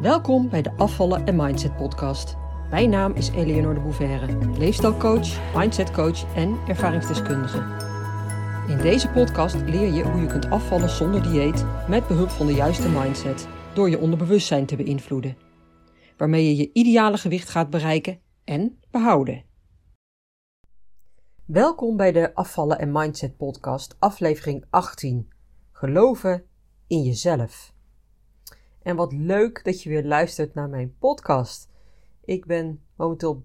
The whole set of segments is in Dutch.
Welkom bij de Afvallen en Mindset podcast. Mijn naam is Eleonore de Bouverre, leefstijlcoach, mindsetcoach en ervaringsdeskundige. In deze podcast leer je hoe je kunt afvallen zonder dieet met behulp van de juiste mindset door je onderbewustzijn te beïnvloeden, waarmee je je ideale gewicht gaat bereiken en behouden. Welkom bij de Afvallen en Mindset podcast, aflevering 18. Geloven in jezelf. En wat leuk dat je weer luistert naar mijn podcast. Ik ben momenteel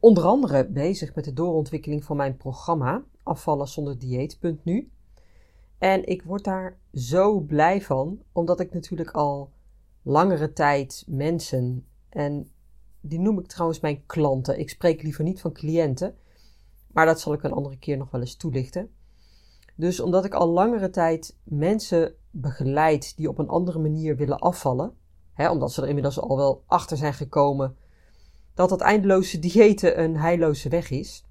onder andere bezig met de doorontwikkeling van mijn programma Afvallen zonder dieet.nu. En ik word daar zo blij van, omdat ik natuurlijk al langere tijd mensen, en die noem ik trouwens mijn klanten. Ik spreek liever niet van cliënten, maar dat zal ik een andere keer nog wel eens toelichten. Dus omdat ik al langere tijd mensen begeleid die op een andere manier willen afvallen, hè, omdat ze er inmiddels al wel achter zijn gekomen dat dat eindeloze diëten een heilloze weg is.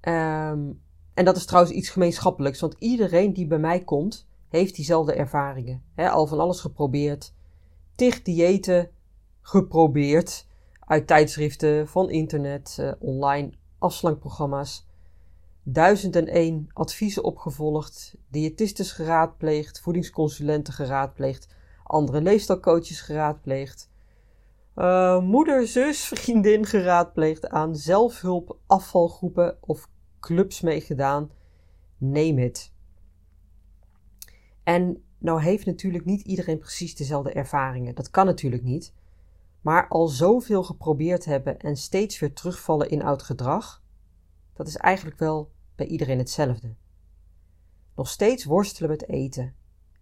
Ehm, en dat is trouwens iets gemeenschappelijks, want iedereen die bij mij komt, heeft diezelfde ervaringen. Al van alles geprobeerd, tig diëten geprobeerd, uit tijdschriften, van internet, uh, online afslankprogramma's. Duizend en één adviezen opgevolgd, diëtistes geraadpleegd, voedingsconsulenten geraadpleegd, andere leefstijlcoaches geraadpleegd, uh, moeder, zus, vriendin geraadpleegd, aan zelfhulp, afvalgroepen of clubs meegedaan. Neem het. En nou heeft natuurlijk niet iedereen precies dezelfde ervaringen. Dat kan natuurlijk niet. Maar al zoveel geprobeerd hebben en steeds weer terugvallen in oud gedrag, dat is eigenlijk wel bij iedereen hetzelfde. Nog steeds worstelen met eten.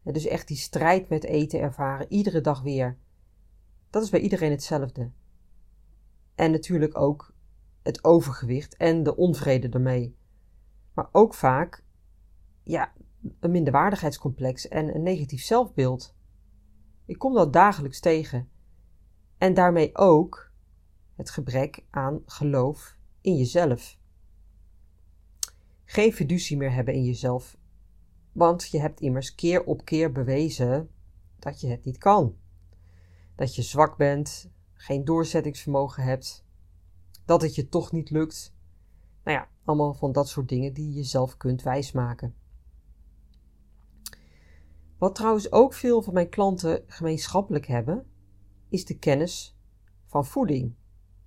dus echt die strijd met eten ervaren, iedere dag weer. Dat is bij iedereen hetzelfde. En natuurlijk ook het overgewicht en de onvrede ermee. Maar ook vaak, ja, een minderwaardigheidscomplex en een negatief zelfbeeld. Ik kom dat dagelijks tegen. En daarmee ook het gebrek aan geloof in jezelf geen fiducie meer hebben in jezelf. Want je hebt immers keer op keer bewezen dat je het niet kan. Dat je zwak bent, geen doorzettingsvermogen hebt, dat het je toch niet lukt. Nou ja, allemaal van dat soort dingen die je zelf kunt wijsmaken. Wat trouwens ook veel van mijn klanten gemeenschappelijk hebben, is de kennis van voeding.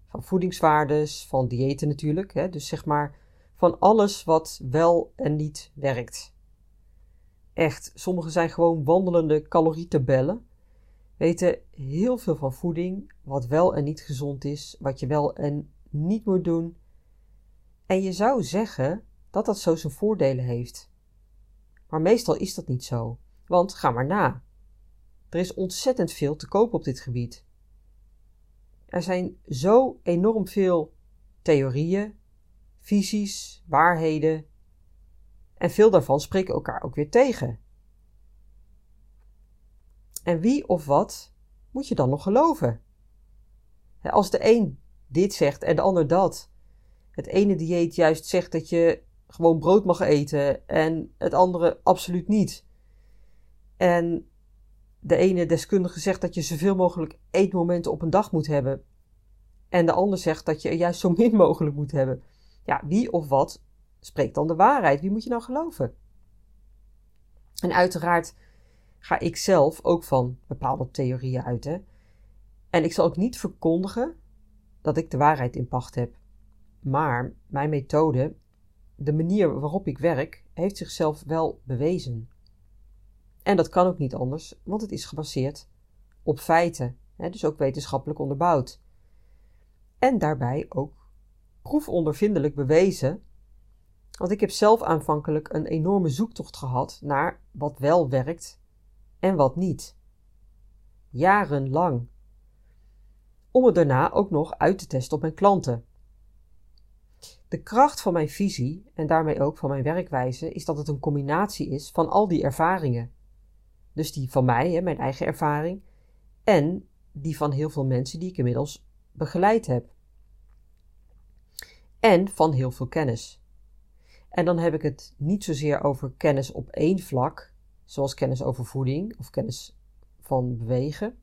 Van voedingswaardes, van diëten natuurlijk. Hè? Dus zeg maar van alles wat wel en niet werkt. Echt, sommigen zijn gewoon wandelende calorietabellen. Weten heel veel van voeding, wat wel en niet gezond is, wat je wel en niet moet doen. En je zou zeggen dat dat zo zijn voordelen heeft. Maar meestal is dat niet zo, want ga maar na. Er is ontzettend veel te koop op dit gebied. Er zijn zo enorm veel theorieën, visies, waarheden. En veel daarvan spreken elkaar ook weer tegen. En wie of wat moet je dan nog geloven? Als de een dit zegt en de ander dat, het ene dieet juist zegt dat je gewoon brood mag eten en het andere absoluut niet. En de ene deskundige zegt dat je zoveel mogelijk eetmomenten op een dag moet hebben. En de ander zegt dat je juist zo min mogelijk moet hebben. Ja, wie of wat spreekt dan de waarheid? Wie moet je nou geloven? En uiteraard ga ik zelf ook van bepaalde theorieën uit. Hè? En ik zal ook niet verkondigen dat ik de waarheid in pacht heb. Maar mijn methode, de manier waarop ik werk, heeft zichzelf wel bewezen. En dat kan ook niet anders, want het is gebaseerd op feiten, hè, dus ook wetenschappelijk onderbouwd. En daarbij ook proefondervindelijk bewezen. Want ik heb zelf aanvankelijk een enorme zoektocht gehad naar wat wel werkt en wat niet. Jarenlang. Om het daarna ook nog uit te testen op mijn klanten. De kracht van mijn visie en daarmee ook van mijn werkwijze is dat het een combinatie is van al die ervaringen. Dus die van mij, mijn eigen ervaring, en die van heel veel mensen die ik inmiddels begeleid heb en van heel veel kennis. En dan heb ik het niet zozeer over kennis op één vlak, zoals kennis over voeding of kennis van bewegen,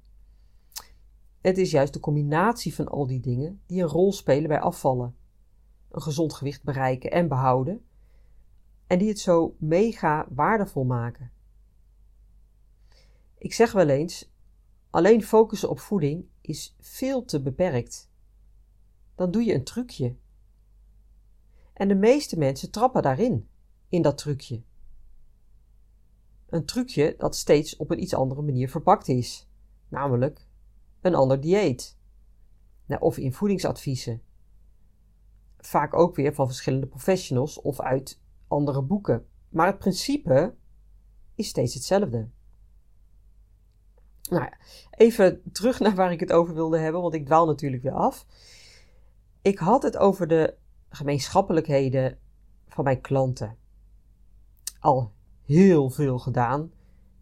Het is juist de combinatie van al die dingen die een rol spelen bij afvallen. Een gezond gewicht bereiken en behouden. En die het zo mega waardevol maken. Ik zeg wel eens: alleen focussen op voeding is veel te beperkt. Dan doe je een trucje. En de meeste mensen trappen daarin, in dat trucje. Een trucje dat steeds op een iets andere manier verpakt is, namelijk een ander dieet. Nou, of in voedingsadviezen. Vaak ook weer van verschillende professionals of uit andere boeken. Maar het principe is steeds hetzelfde. Nou even terug naar waar ik het over wilde hebben, want ik dwaal natuurlijk weer af. Ik had het over de gemeenschappelijkheden van mijn klanten. Al heel veel gedaan,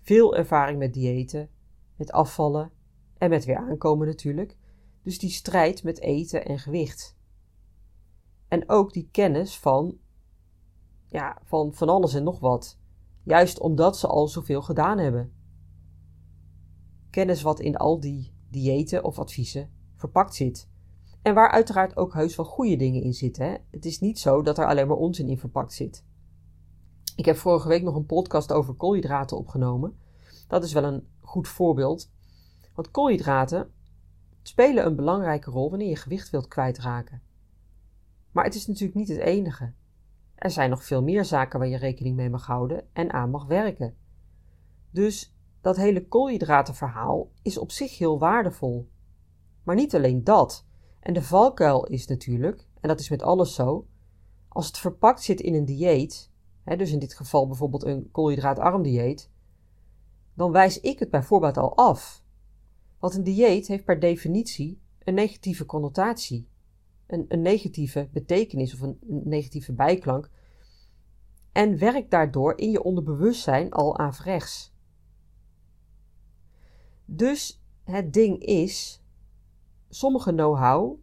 veel ervaring met diëten, met afvallen en met weer aankomen natuurlijk. Dus die strijd met eten en gewicht. En ook die kennis van, ja, van van alles en nog wat. Juist omdat ze al zoveel gedaan hebben. Kennis wat in al die diëten of adviezen verpakt zit. En waar uiteraard ook heus wel goede dingen in zitten. Hè? Het is niet zo dat er alleen maar onzin in verpakt zit. Ik heb vorige week nog een podcast over koolhydraten opgenomen. Dat is wel een goed voorbeeld. Want koolhydraten spelen een belangrijke rol wanneer je gewicht wilt kwijtraken. Maar het is natuurlijk niet het enige. Er zijn nog veel meer zaken waar je rekening mee mag houden en aan mag werken. Dus dat hele koolhydratenverhaal is op zich heel waardevol. Maar niet alleen dat. En de valkuil is natuurlijk, en dat is met alles zo, als het verpakt zit in een dieet, hè, dus in dit geval bijvoorbeeld een koolhydraatarm dieet, dan wijs ik het bijvoorbeeld al af. Want een dieet heeft per definitie een negatieve connotatie, een, een negatieve betekenis of een, negatieve bijklank, en werkt daardoor in je onderbewustzijn al averechts. Dus het ding is sommige know-how,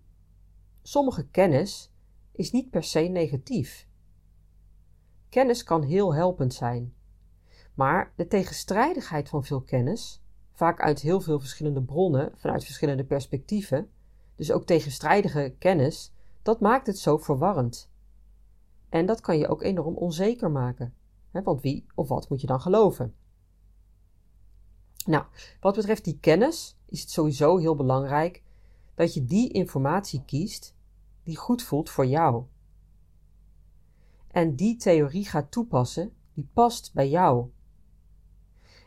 sommige kennis is niet per se negatief. Kennis kan heel helpend zijn, maar de tegenstrijdigheid van veel kennis, vaak uit heel veel verschillende bronnen, vanuit verschillende perspectieven, dus ook tegenstrijdige kennis, dat maakt het zo verwarrend. En dat kan je ook enorm onzeker maken. want wie of wat moet je dan geloven? Nou, wat betreft die kennis is het sowieso heel belangrijk dat je die informatie kiest die goed voelt voor jou. En die theorie gaat toepassen die past bij jou.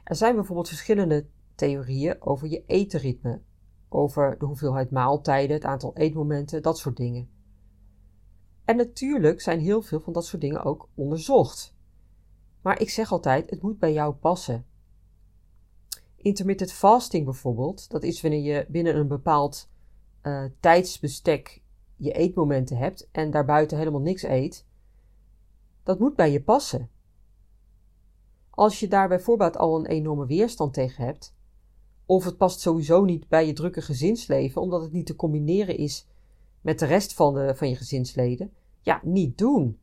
Er zijn bijvoorbeeld verschillende theorieën over je etenritme, over de hoeveelheid maaltijden, het aantal eetmomenten, dat soort dingen. En natuurlijk zijn heel veel van dat soort dingen ook onderzocht. Maar ik zeg altijd, het moet bij jou passen. Intermittent fasting bijvoorbeeld, dat is wanneer je binnen een bepaald uh, tijdsbestek je eetmomenten hebt en daarbuiten helemaal niks eet, dat moet bij je passen. Als je daar bijvoorbeeld al een enorme weerstand tegen hebt, of het past sowieso niet bij je drukke gezinsleven, omdat het niet te combineren is met de rest van, de, van je gezinsleden, ja, niet doen.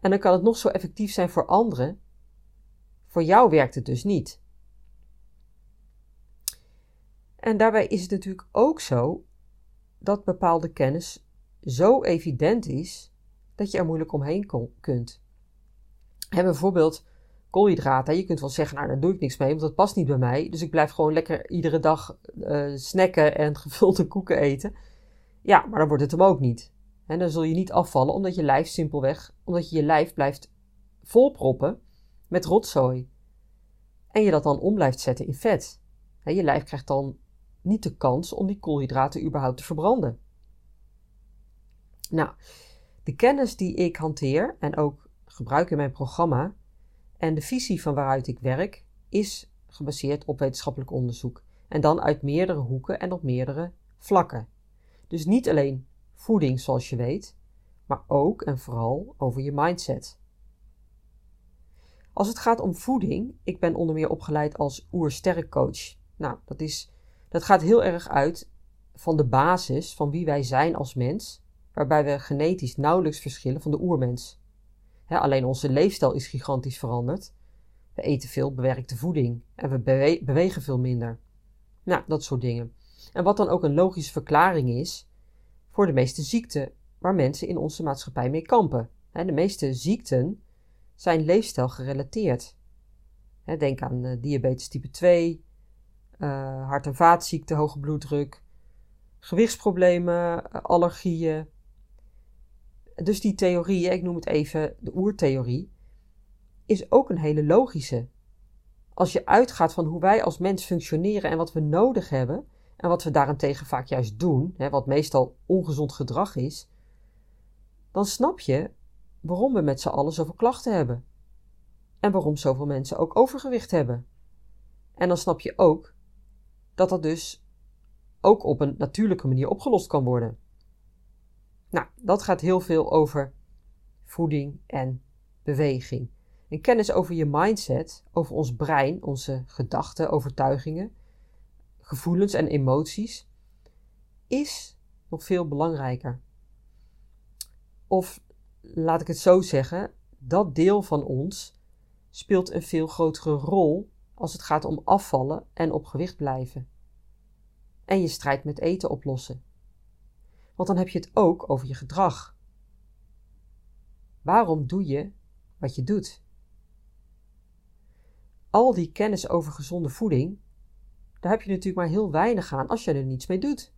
En dan kan het nog zo effectief zijn voor anderen. Voor jou werkt het dus niet. En daarbij is het natuurlijk ook zo dat bepaalde kennis zo evident is dat je er moeilijk omheen kunt. En bijvoorbeeld koolhydraten. Je kunt wel zeggen, nou daar doe ik niks mee, want dat past niet bij mij. Dus ik blijf gewoon lekker iedere dag uh, snacken en gevulde koeken eten. Ja, maar dan wordt het hem ook niet. En dan zul je niet afvallen omdat je lijf simpelweg, omdat je je lijf blijft volproppen met rotzooi. En je dat dan om blijft zetten in vet. je lijf krijgt dan niet de kans om die koolhydraten überhaupt te verbranden. Nou, de kennis die ik hanteer en ook gebruik in mijn programma en de visie van waaruit ik werk is gebaseerd op wetenschappelijk onderzoek en dan uit meerdere hoeken en op meerdere vlakken. Dus niet alleen voeding zoals je weet, maar ook en vooral over je mindset. Als het gaat om voeding, ik ben onder meer opgeleid als oersterkcoach. Nou, dat is dat gaat heel erg uit van de basis van wie wij zijn als mens, waarbij we genetisch nauwelijks verschillen van de oermens. alleen onze leefstijl is gigantisch veranderd. We eten veel bewerkte voeding en we bewegen veel minder. Nou, dat soort dingen. En wat dan ook een logische verklaring is voor de meeste ziekten waar mensen in onze maatschappij mee kampen. De meeste ziekten zijn leefstijl gerelateerd. Denk aan eh, diabetes type 2, uh, hart- en vaatziekten, hoge bloeddruk, gewichtsproblemen, allergieën. Dus die theorie, ik noem het even de oertheorie, is ook een hele logische. Als je uitgaat van hoe wij als mens functioneren en wat we nodig hebben, en wat we daarentegen vaak juist doen, hè, wat meestal ongezond gedrag is, dan snap je waarom we met z'n allen zoveel klachten hebben. En waarom zoveel mensen ook overgewicht hebben. En dan snap je ook dat dat dus ook op een natuurlijke manier opgelost kan worden. Nou, dat gaat heel veel over voeding en beweging. En kennis over je mindset, over ons brein, onze gedachten, overtuigingen, gevoelens en emoties, is nog veel belangrijker. Of laat ik het zo zeggen, dat deel van ons speelt een veel grotere rol als het gaat om afvallen en op gewicht blijven. En je strijd met eten oplossen. Want dan heb je het ook over je gedrag. Waarom doe je wat je doet? Al die kennis over gezonde voeding, daar heb je natuurlijk maar heel weinig aan als je er niets mee doet.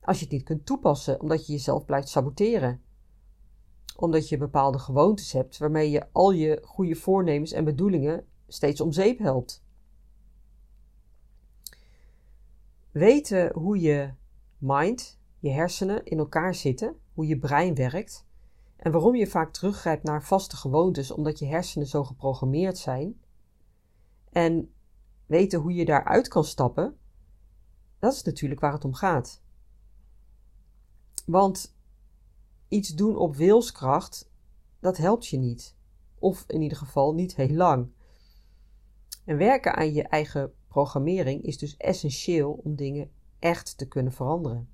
Als je het niet kunt toepassen omdat je jezelf blijft saboteren omdat je bepaalde gewoontes hebt waarmee je al je goede voornemens en bedoelingen steeds om zeep helpt. Weten hoe je mind, je hersenen in elkaar zitten, hoe je brein werkt en waarom je vaak teruggrijpt naar vaste gewoontes omdat je hersenen zo geprogrammeerd zijn. En weten hoe je daaruit kan stappen, dat is natuurlijk waar het om gaat. Want iets doen op wilskracht, dat helpt je niet. Of in ieder geval niet heel lang. En werken aan je eigen programmering is dus essentieel om dingen echt te kunnen veranderen.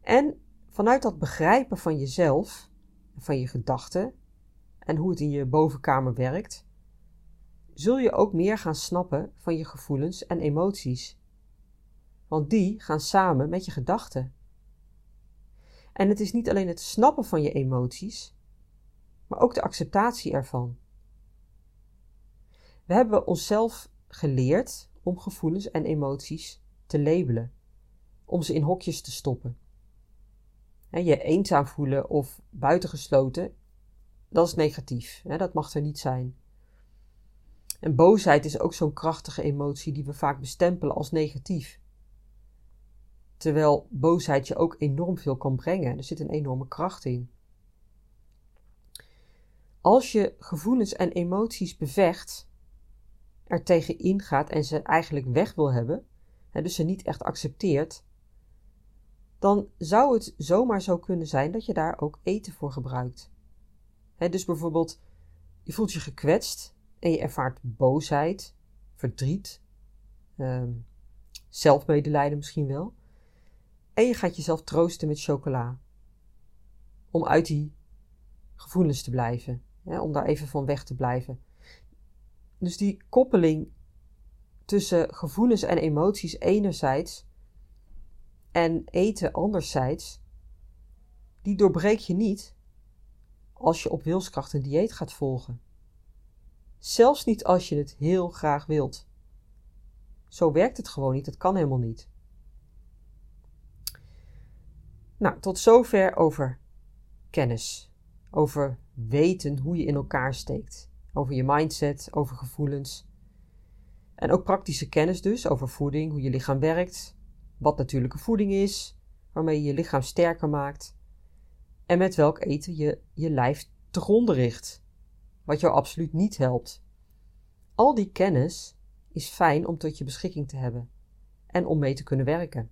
En vanuit dat begrijpen van jezelf, van je gedachten en hoe het in je bovenkamer werkt, zul je ook meer gaan snappen van je gevoelens en emoties. Want die gaan samen met je gedachten. En het is niet alleen het snappen van je emoties, maar ook de acceptatie ervan. We hebben onszelf geleerd om gevoelens en emoties te labelen, om ze in hokjes te stoppen. je eenzaam voelen of buitengesloten, dat is negatief, dat mag er niet zijn. En boosheid is ook zo'n krachtige emotie die we vaak bestempelen als negatief. Terwijl boosheid je ook enorm veel kan brengen. Er zit een enorme kracht in. Als je gevoelens en emoties bevecht, er tegen ingaat en ze eigenlijk weg wil hebben, dus ze niet echt accepteert, dan zou het zomaar zo kunnen zijn dat je daar ook eten voor gebruikt. dus bijvoorbeeld, je voelt je gekwetst en je ervaart boosheid, verdriet, ehm, zelfmedelijden misschien wel. En je gaat jezelf troosten met chocola. Om uit die gevoelens te blijven. Hè, om daar even van weg te blijven. Dus die koppeling tussen gevoelens en emoties enerzijds en eten anderzijds, die doorbreek je niet als je op wilskracht een dieet gaat volgen. Zelfs niet als je het heel graag wilt. Zo werkt het gewoon niet, dat kan helemaal niet. Nou, tot zover over kennis. Over weten hoe je in elkaar steekt. Over je mindset, over gevoelens. En ook praktische kennis dus over voeding, hoe je lichaam werkt, wat natuurlijke voeding is, waarmee je je lichaam sterker maakt. En met welk eten je je lijf te richt, wat jou absoluut niet helpt. Al die kennis is fijn om tot je beschikking te hebben en om mee te kunnen werken.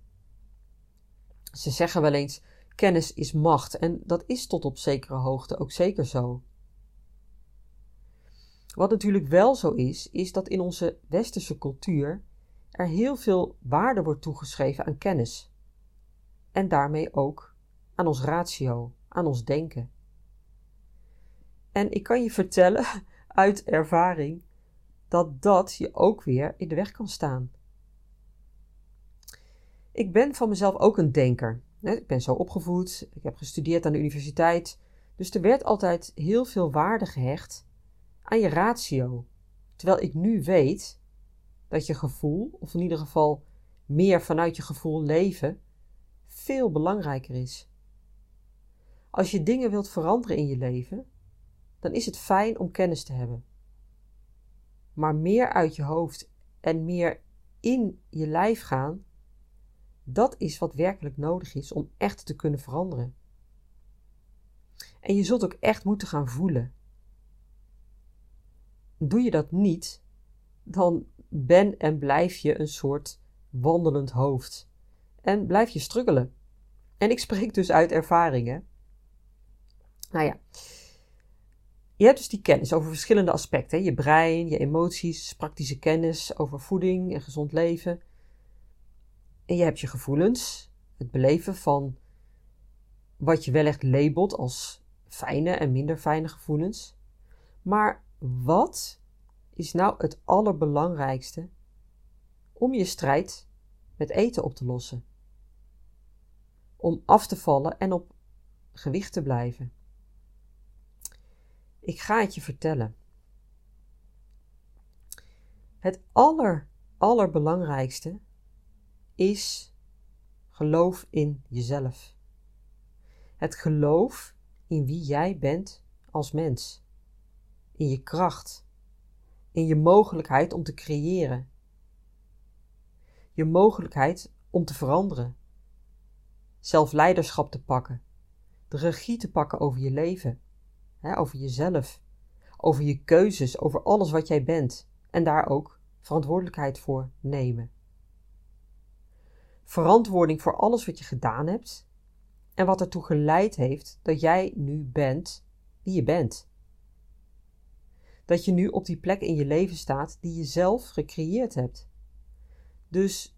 Ze zeggen wel eens: kennis is macht, en dat is tot op zekere hoogte ook zeker zo. Wat natuurlijk wel zo is, is dat in onze westerse cultuur er heel veel waarde wordt toegeschreven aan kennis. En daarmee ook aan ons ratio, aan ons denken. En ik kan je vertellen uit ervaring dat dat je ook weer in de weg kan staan. Ik ben van mezelf ook een denker. Ik ben zo opgevoed, ik heb gestudeerd aan de universiteit, dus er werd altijd heel veel waarde gehecht aan je ratio. Terwijl ik nu weet dat je gevoel, of in ieder geval meer vanuit je gevoel leven, veel belangrijker is. Als je dingen wilt veranderen in je leven, dan is het fijn om kennis te hebben. Maar meer uit je hoofd en meer in je lijf gaan, dat is wat werkelijk nodig is om echt te kunnen veranderen. En je zult ook echt moeten gaan voelen. Doe je dat niet, dan ben en blijf je een soort wandelend hoofd. En blijf je struggelen. En ik spreek dus uit ervaringen. Nou ja, je hebt dus die kennis over verschillende aspecten. Je brein, je emoties, praktische kennis over voeding en gezond leven. En je hebt je gevoelens, het beleven van wat je wel echt labelt als fijne en minder fijne gevoelens. Maar wat is nou het allerbelangrijkste om je strijd met eten op te lossen? Om af te vallen en op gewicht te blijven. Ik ga het je vertellen. Het aller, allerbelangrijkste is geloof in jezelf. Het geloof in wie jij bent als mens. In je kracht. In je mogelijkheid om te creëren. Je mogelijkheid om te veranderen. Zelf leiderschap te pakken. De regie te pakken over je leven. Hè, over jezelf. Over je keuzes. Over alles wat jij bent. En daar ook verantwoordelijkheid voor nemen verantwoording voor alles wat je gedaan hebt en wat ertoe geleid heeft dat jij nu bent wie je bent. Dat je nu op die plek in je leven staat die je zelf gecreëerd hebt. Dus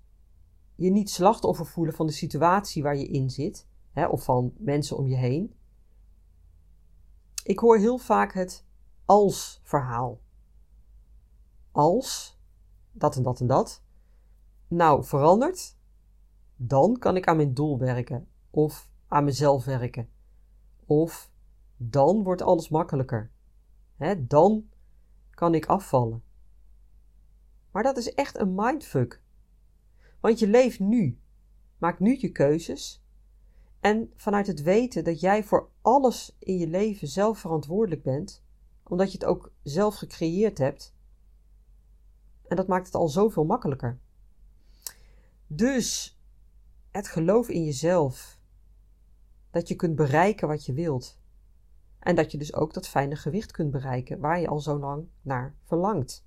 je niet slachtoffer voelen van de situatie waar je in zit, hè, of van mensen om je heen. Ik hoor heel vaak het als verhaal. Als dat en dat en dat. Nou, verandert dan kan ik aan mijn doel werken of aan mezelf werken. Of dan wordt alles makkelijker. He, dan kan ik afvallen. Maar dat is echt een mindfuck. Want je leeft nu. Maak nu je keuzes. En vanuit het weten dat jij voor alles in je leven zelf verantwoordelijk bent, omdat je het ook zelf gecreëerd hebt. En dat maakt het al zoveel makkelijker. Dus het geloof in jezelf. Dat je kunt bereiken wat je wilt. En dat je dus ook dat fijne gewicht kunt bereiken waar je al zo lang naar verlangt.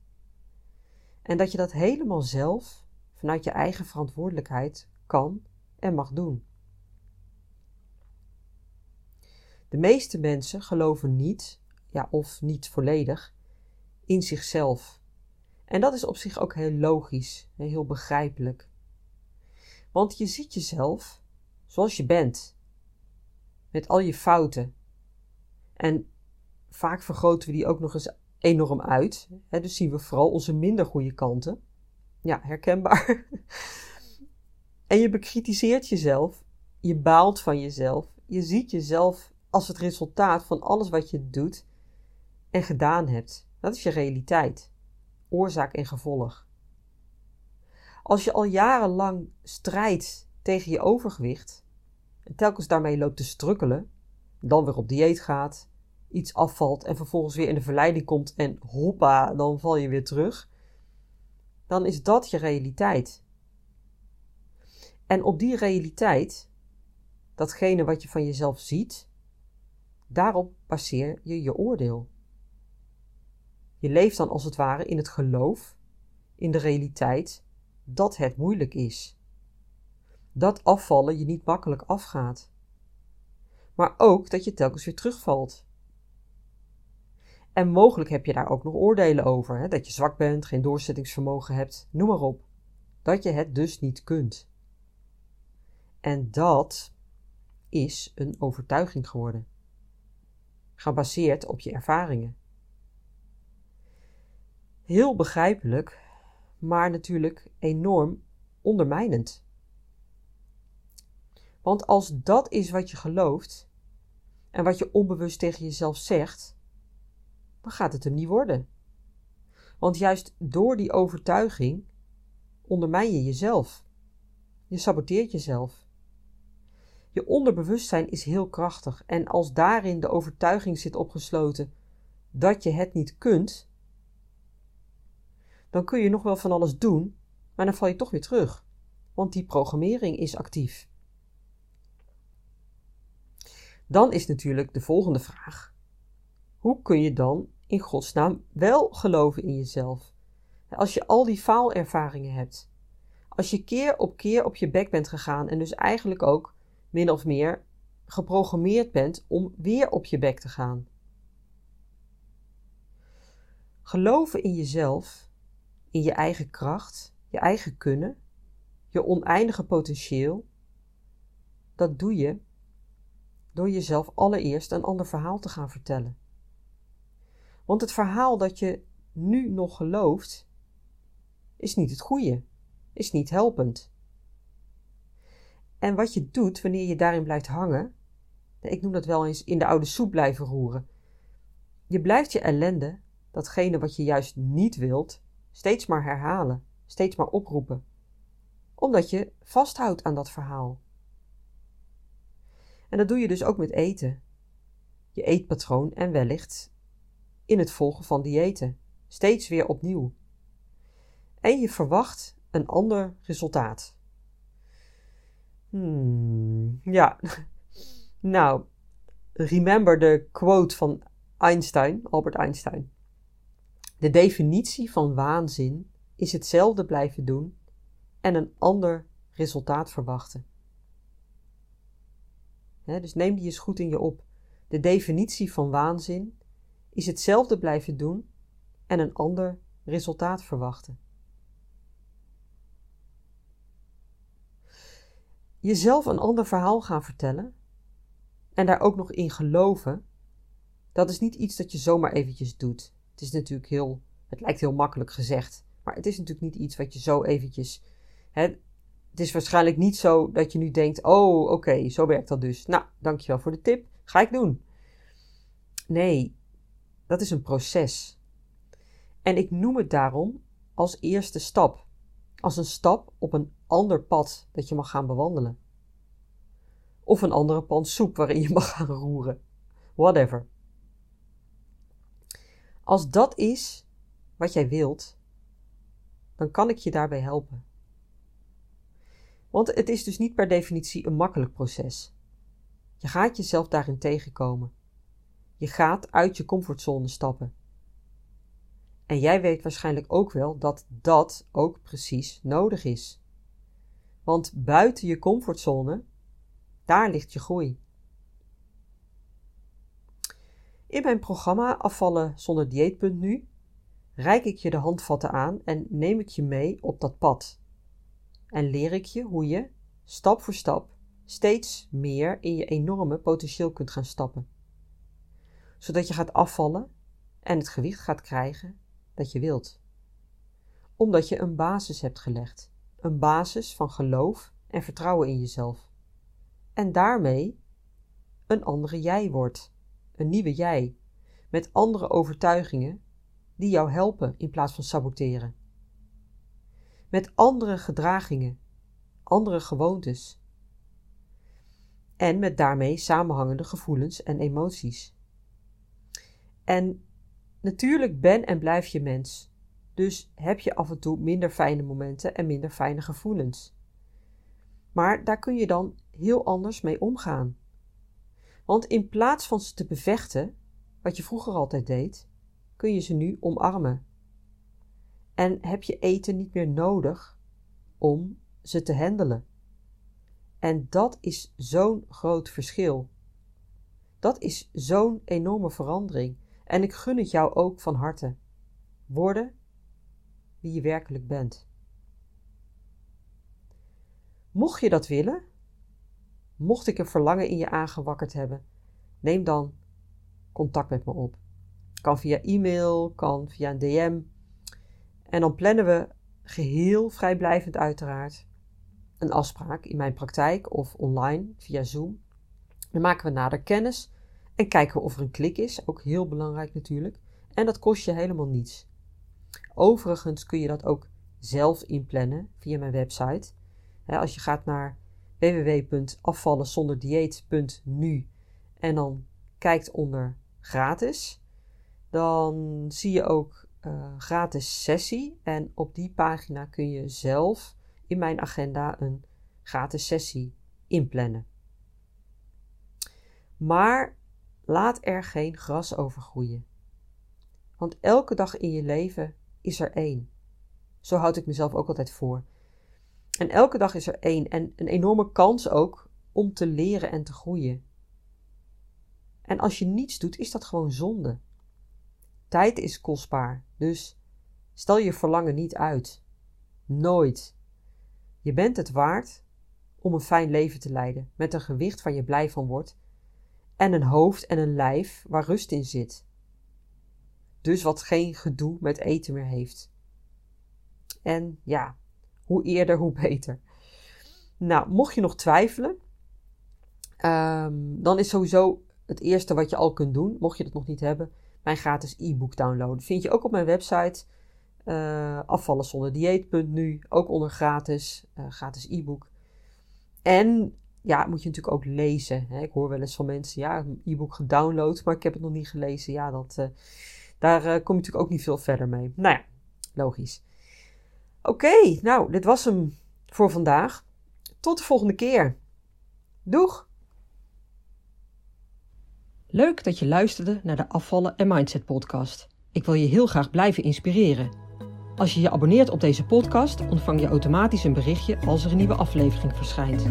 En dat je dat helemaal zelf, vanuit je eigen verantwoordelijkheid, kan en mag doen. De meeste mensen geloven niet, ja, of niet volledig, in zichzelf. En dat is op zich ook heel logisch, heel begrijpelijk. Want je ziet jezelf zoals je bent, met al je fouten. En vaak vergroten we die ook nog eens enorm uit. Hè? Dus zien we vooral onze minder goede kanten. Ja, herkenbaar. en je bekritiseert jezelf, je baalt van jezelf, je ziet jezelf als het resultaat van alles wat je doet en gedaan hebt. Dat is je realiteit. Oorzaak en gevolg. Als je al jarenlang strijdt tegen je overgewicht en telkens daarmee loopt te strukkelen, dan weer op dieet gaat, iets afvalt en vervolgens weer in de verleiding komt en hoppa, dan val je weer terug, dan is dat je realiteit. En op die realiteit, datgene wat je van jezelf ziet, daarop baseer je je oordeel. Je leeft dan als het ware in het geloof, in de realiteit dat het moeilijk is. Dat afvallen je niet makkelijk afgaat. Maar ook dat je telkens weer terugvalt. En mogelijk heb je daar ook nog oordelen over, hè? dat je zwak bent, geen doorzettingsvermogen hebt, noem maar op. Dat je het dus niet kunt. En dat is een overtuiging geworden, gebaseerd op je ervaringen. Heel begrijpelijk maar natuurlijk enorm ondermijnend. Want als dat is wat je gelooft en wat je onbewust tegen jezelf zegt, dan gaat het hem niet worden. Want juist door die overtuiging ondermijn je jezelf. Je saboteert jezelf. Je onderbewustzijn is heel krachtig en als daarin de overtuiging zit opgesloten dat je het niet kunt, dan kun je nog wel van alles doen, maar dan val je toch weer terug, want die programmering is actief. Dan is natuurlijk de volgende vraag: hoe kun je dan in godsnaam wel geloven in jezelf? Als je al die faalervaringen hebt, als je keer op keer op je bek bent gegaan en dus eigenlijk ook min of meer geprogrammeerd bent om weer op je bek te gaan. Geloven in jezelf, in je eigen kracht, je eigen kunnen, je oneindige potentieel, dat doe je door jezelf allereerst een ander verhaal te gaan vertellen. Want het verhaal dat je nu nog gelooft, is niet het goede, is niet helpend. En wat je doet wanneer je daarin blijft hangen, ik noem dat wel eens in de oude soep blijven roeren. Je blijft je ellende, datgene wat je juist niet wilt, steeds maar herhalen, steeds maar oproepen, omdat je vasthoudt aan dat verhaal. En dat doe je dus ook met eten. Je eetpatroon en wellicht in het volgen van diëten, steeds weer opnieuw. En je verwacht een ander resultaat. Hmm, ja. nou, remember de quote van Einstein, Albert Einstein. De definitie van waanzin is hetzelfde blijven doen en een ander resultaat verwachten. Dus neem die eens goed in je op. De definitie van waanzin is hetzelfde blijven doen en een ander resultaat verwachten. jezelf een ander verhaal gaan vertellen en daar ook nog in geloven, dat is niet iets dat je zomaar eventjes doet. Het is natuurlijk heel, het lijkt heel makkelijk gezegd, maar het is natuurlijk niet iets wat je zo eventjes. Hè, het is waarschijnlijk niet zo dat je nu denkt: oh, oké, zo werkt dat dus. Nou, dankjewel voor de tip, ga ik doen. Nee, dat is een proces. En ik noem het daarom als eerste stap. Als een stap op een ander pad dat je mag gaan bewandelen. Of een andere pan soep waarin je mag gaan roeren. Whatever. Als dat is wat jij wilt, dan kan ik je daarbij helpen. Want het is dus niet per definitie een makkelijk proces. Je gaat jezelf daarin tegenkomen. Je gaat uit je comfortzone stappen. En jij weet waarschijnlijk ook wel dat dat ook precies nodig is. Want buiten je comfortzone, daar ligt je groei. In mijn programma Afvallen zonder dieetpunt nu reik ik je de handvatten aan en neem ik je mee op dat pad. En leer ik je hoe je, stap voor stap, steeds meer in je enorme potentieel kunt gaan stappen. Zodat je gaat afvallen en het gewicht gaat krijgen dat je wilt. Omdat je een basis hebt gelegd een basis van geloof en vertrouwen in jezelf. En daarmee een andere jij wordt, een nieuwe jij, met andere overtuigingen die jou helpen in plaats van saboteren. Met andere gedragingen, andere gewoontes. En met daarmee samenhangende gevoelens en emoties. En natuurlijk ben en blijf je mens dus heb je af en toe minder fijne momenten en minder fijne gevoelens. Maar daar kun je dan heel anders mee omgaan. Want in plaats van ze te bevechten, wat je vroeger altijd deed, kun je ze nu omarmen. En heb je eten niet meer nodig om ze te handelen. En dat is zo'n groot verschil. Dat is zo'n enorme verandering. En ik gun het jou ook van harte. Worden wie je werkelijk bent. Mocht je dat willen, mocht ik een verlangen in je aangewakkerd hebben, neem dan contact met me op. Kan via e-mail, kan via een DM. En dan plannen we geheel vrijblijvend uiteraard een afspraak in mijn praktijk of online via Zoom. Dan maken we nader kennis en kijken we of er een klik is. Ook heel belangrijk natuurlijk. En dat kost je helemaal niets. Overigens kun je dat ook zelf inplannen via mijn website. als je gaat naar www.afvallenzonderdieet.nu en dan kijkt onder gratis, dan zie je ook uh, gratis sessie. En op die pagina kun je zelf in mijn agenda een gratis sessie inplannen. Maar laat er geen gras over groeien. Want elke dag in je leven is er één. Zo houd ik mezelf ook altijd voor. En elke dag is er één en een enorme kans ook om te leren en te groeien. En als je niets doet, is dat gewoon zonde. Tijd is kostbaar, dus stel je verlangen niet uit. Nooit. Je bent het waard om een fijn leven te leiden, met een gewicht waar je blij van wordt, en een hoofd en een lijf waar rust in zit. Dus wat geen gedoe met eten meer heeft. En ja, hoe eerder, hoe beter. Nou, mocht je nog twijfelen, ehm, dan is sowieso het eerste wat je al kunt doen, mocht je dat nog niet hebben, mijn gratis e-book downloaden. Vind je ook op mijn website uh, afvallen zonder dieet.nu, ook onder gratis, uh, gratis e-book. En ja, moet je natuurlijk ook lezen. Hè? Ik hoor wel eens van mensen, ja, een e-book gedownload, maar ik heb het nog niet gelezen. Ja, dat, uh, daar kom je natuurlijk ook niet veel verder mee. Nou ja, logisch. Oké, nou, dit was hem voor vandaag. Tot de volgende keer. Doeg! Leuk dat je luisterde naar de Afvallen en Mindset podcast. Ik wil je heel graag blijven inspireren. Als je je abonneert op deze podcast, ontvang je automatisch een berichtje als er een nieuwe aflevering verschijnt.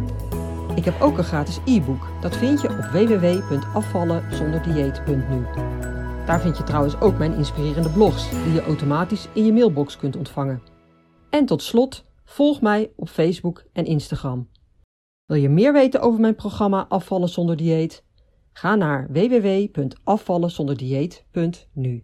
Ik heb ook een gratis e-book. Dat vind je op www.afvallenzonderdieet.nu. Daar vind je trouwens ook mijn inspirerende blogs, die je automatisch in je mailbox kunt ontvangen. En tot slot, volg mij op Facebook en Instagram. Wil je meer weten over mijn programma Afvallen zonder dieet? Ga naar www.afvallenzonderdieet.nu.